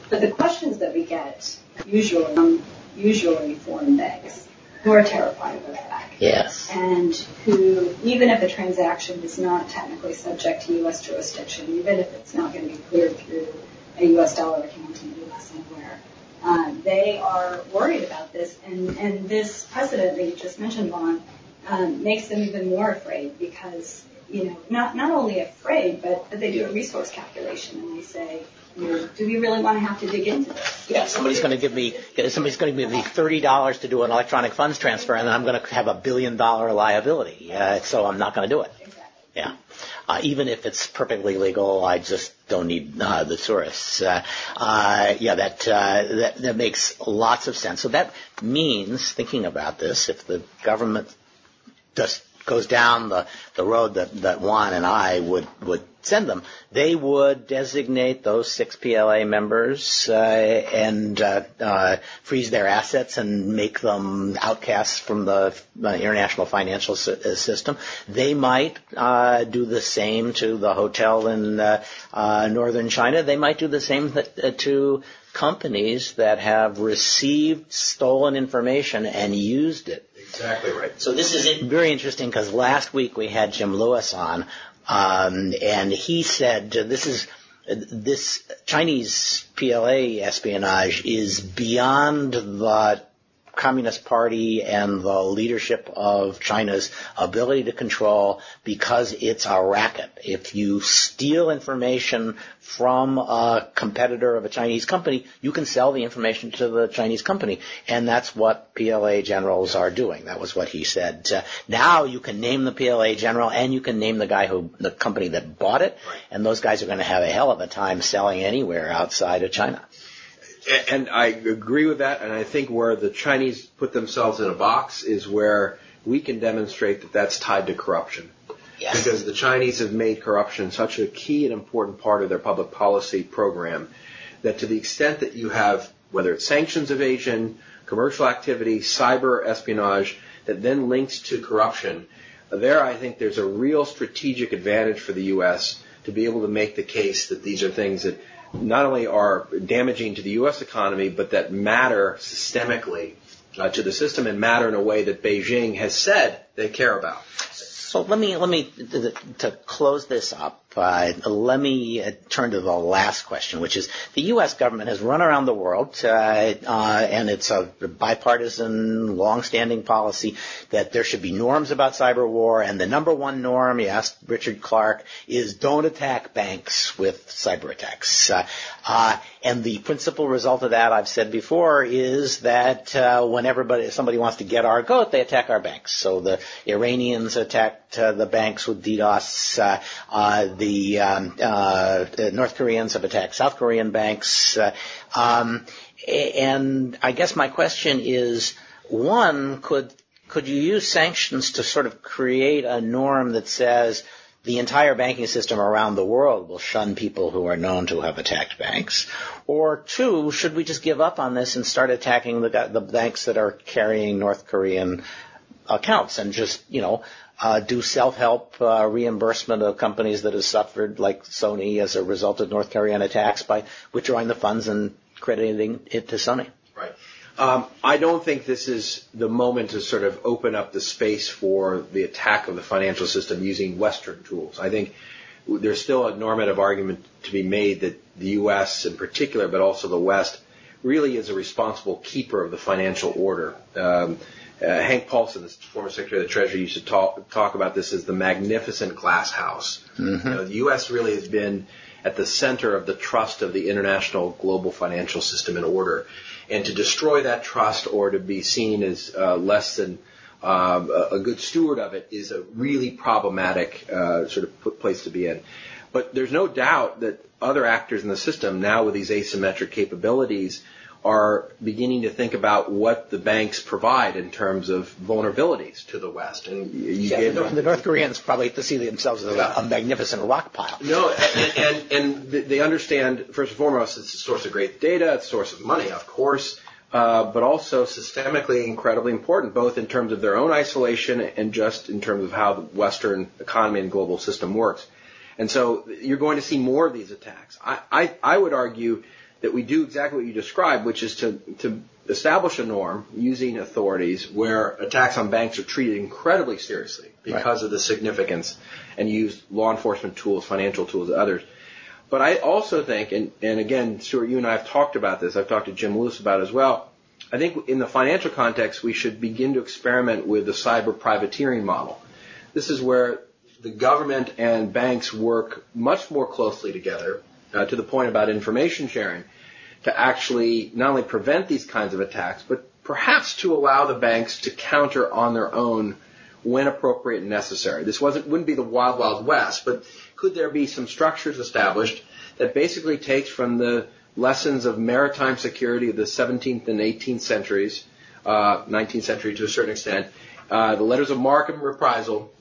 but the questions that we get usually, um, usually foreign banks who are terrified of OFAC. Yes. And who, even if a transaction is not technically subject to U.S. jurisdiction, even if it's not going to be cleared through a U.S. dollar account in the U.S. anywhere, uh, they are worried about this. And, and this precedent that you just mentioned, Juan, um, makes them even more afraid because, you know, not, not only afraid, but, but they do a resource calculation and they say, do we really want to have to dig into this? Yeah, somebody's going to give me somebody's going to give me thirty dollars to do an electronic funds transfer, and then I'm going to have a billion dollar liability. Uh, so I'm not going to do it. Exactly. Yeah, uh, even if it's perfectly legal, I just don't need uh, the tourists. Uh, uh, yeah, that, uh, that that makes lots of sense. So that means thinking about this, if the government just goes down the, the road that, that Juan and I would, would send them, they would designate those six PLA members uh, and uh, uh, freeze their assets and make them outcasts from the uh, international financial uh, system. They might uh, do the same to the hotel in northern China. They might do the same to companies that have received stolen information and used it Exactly right. So this is very interesting because last week we had Jim Lewis on, um, and he said this is this Chinese PLA espionage is beyond the Communist Party and the leadership of China's ability to control because it's a racket. If you steal information from a competitor of a Chinese company, you can sell the information to the Chinese company. And that's what PLA generals are doing. That was what he said. Uh, now you can name the PLA general and you can name the guy who, the company that bought it. And those guys are going to have a hell of a time selling anywhere outside of China. And I agree with that. And I think where the Chinese put themselves in a box is where we can demonstrate that that's tied to corruption. Yes. Because the Chinese have made corruption such a key and important part of their public policy program that to the extent that you have, whether it's sanctions evasion, commercial activity, cyber espionage, that then links to corruption, there I think there's a real strategic advantage for the U.S. to be able to make the case that these are things that not only are damaging to the U.S. economy, but that matter systemically uh, to the system and matter in a way that Beijing has said they care about. So let me let me to, to close this up. Uh, let me uh, turn to the last question, which is the U.S. government has run around the world, uh, uh, and it's a bipartisan, long-standing policy that there should be norms about cyber war. And the number one norm, you asked Richard Clarke, is don't attack banks with cyber attacks. Uh, uh, and the principal result of that, I've said before, is that when everybody somebody wants to get our goat, they attack our banks. So the Iranians attacked uh, the banks with DDoS. Uh, uh, the, um, uh, North Koreans have attacked South Korean banks. Uh, um, and I guess my question is, one, could could you use sanctions to sort of create a norm that says the entire banking system around the world will shun people who are known to have attacked banks? Or two, should we just give up on this and start attacking the, the banks that are carrying North Korean accounts and just, you know, uh, do self-help uh, reimbursement of companies that have suffered, like Sony, as a result of North Korean attacks by withdrawing the funds and crediting it to Sony? Right. Um, I don't think this is the moment to sort of open up the space for the attack of the financial system using Western tools. I think there's still a normative argument to be made that the U.S. in particular, but also the West, really is a responsible keeper of the financial order. Um, uh, Hank Paulson, the former Secretary of the Treasury, used to talk, talk about this as the magnificent glass house. Mm-hmm. You know, the U.S. really has been at the center of the trust of the international global financial system in order and to destroy that trust or to be seen as uh, less than um, a good steward of it is a really problematic uh, sort of place to be in. But there's no doubt that other actors in the system now with these asymmetric capabilities are beginning to think about what the banks provide in terms of vulnerabilities to the West. And you yeah, the, the North Koreans probably to see themselves as a, a magnificent rock pile. No, and, and, and they understand first and foremost it's a source of great data, it's a source of money, of course. Uh, but also systemically incredibly important, both in terms of their own isolation and just in terms of how the Western economy and global system works. And so you're going to see more of these attacks. I, I, I would argue that we do exactly what you described, which is to, to establish a norm using authorities where attacks on banks are treated incredibly seriously because right. of the significance and use law enforcement tools, financial tools, others. But I also think, and, and again, Stewart, you and I have talked about this, I've talked to Jim Lewis about it as well. I think in the financial context, we should begin to experiment with the cyber privateering model. This is where the government and banks work much more closely together uh, to the point about information sharing, to actually not only prevent these kinds of attacks, but perhaps to allow the banks to counter on their own when appropriate and necessary. This wasn't wouldn't be the wild wild west, but could there be some structures established that basically takes from the lessons of maritime security of the 17th and 18th centuries, uh, 19th century to a certain extent, uh, the letters of marque and reprisal,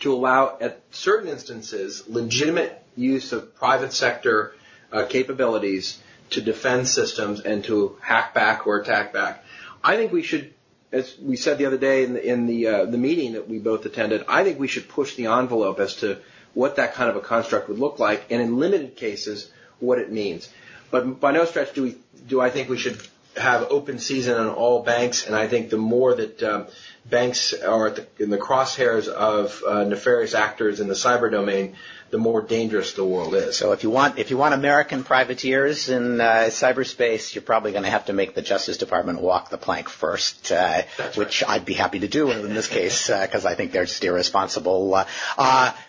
to allow at certain instances legitimate use of private sector uh, capabilities to defend systems and to hack back or attack back. I think we should, as we said the other day in the in the uh, the meeting that we both attended, I think we should push the envelope as to what that kind of a construct would look like, and in limited cases, what it means. But by no stretch do we do I think we should have open season on all banks, and I think the more that um, banks are the, in the crosshairs of uh, nefarious actors in the cyber domain, the more dangerous the world is. So if you want if you want American privateers in uh, cyberspace, you're probably going to have to make the Justice Department walk the plank first, uh, which right. I'd be happy to do in this case because uh, I think they're just irresponsible.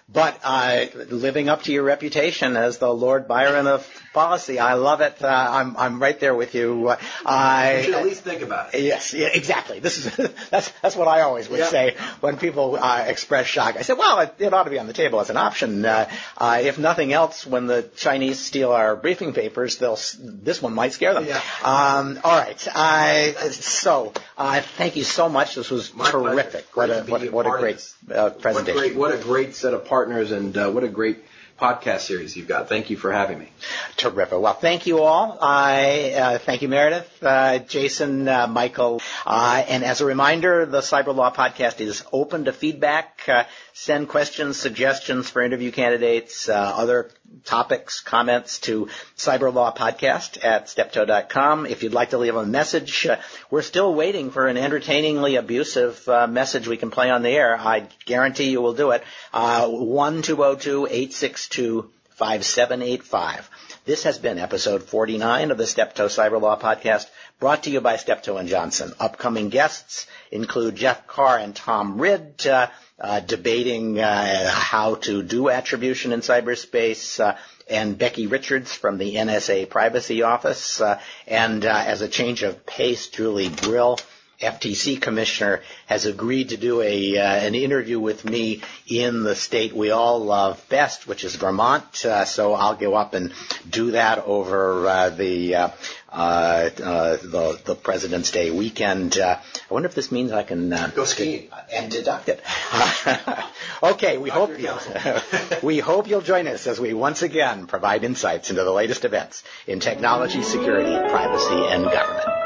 But uh, living up to your reputation as the Lord Byron of policy, I love it. Uh, I'm I'm right there with you. Uh, I you should at least think about it. Yes, yeah, exactly. This is that's that's what I always would yep. say when people uh, express shock. I said, well, it, it, ought to be on the table as an option. Uh, uh, if nothing else, when the Chinese steal our briefing papers, they'll this one might scare them. Yeah. Um, all right. so thank you so much. This was My terrific. What a, what, what a great presentation. What, great, what a great set of partners, and uh, what a great podcast series you've got. Thank you for having me. Terrific. Well, thank you all. I uh, thank you, Meredith, uh, Jason, uh, Michael, uh, and as a reminder, the Cyber Law Podcast is open to feedback. Uh, send questions, suggestions for interview candidates, other topics, comments to cyberlawpodcast at steptoe.com. If you'd like to leave a message, uh, we're still waiting for an entertainingly abusive uh, message we can play on the air. I guarantee you will do it. Uh, 1-202-862-5785. This has been episode 49 of the Steptoe Cyber Law Podcast, brought to you by Steptoe and Johnson. Upcoming guests include Jeff Carr and Tom Rid, Uh, uh, debating uh, how to do attribution in cyberspace, uh, and Becky Richards from the NSA Privacy Office, uh, and uh, as a change of pace, Julie Brill FTC commissioner has agreed to do a uh, an interview with me in the state we all love best, which is Vermont. Uh, so I'll go up and do that over uh, the, uh, uh, the the President's Day weekend. I wonder if this means I can go skiing and deduct it. okay, we hope you we hope you'll join us as we once again provide insights into the latest events in technology, security, privacy, and government.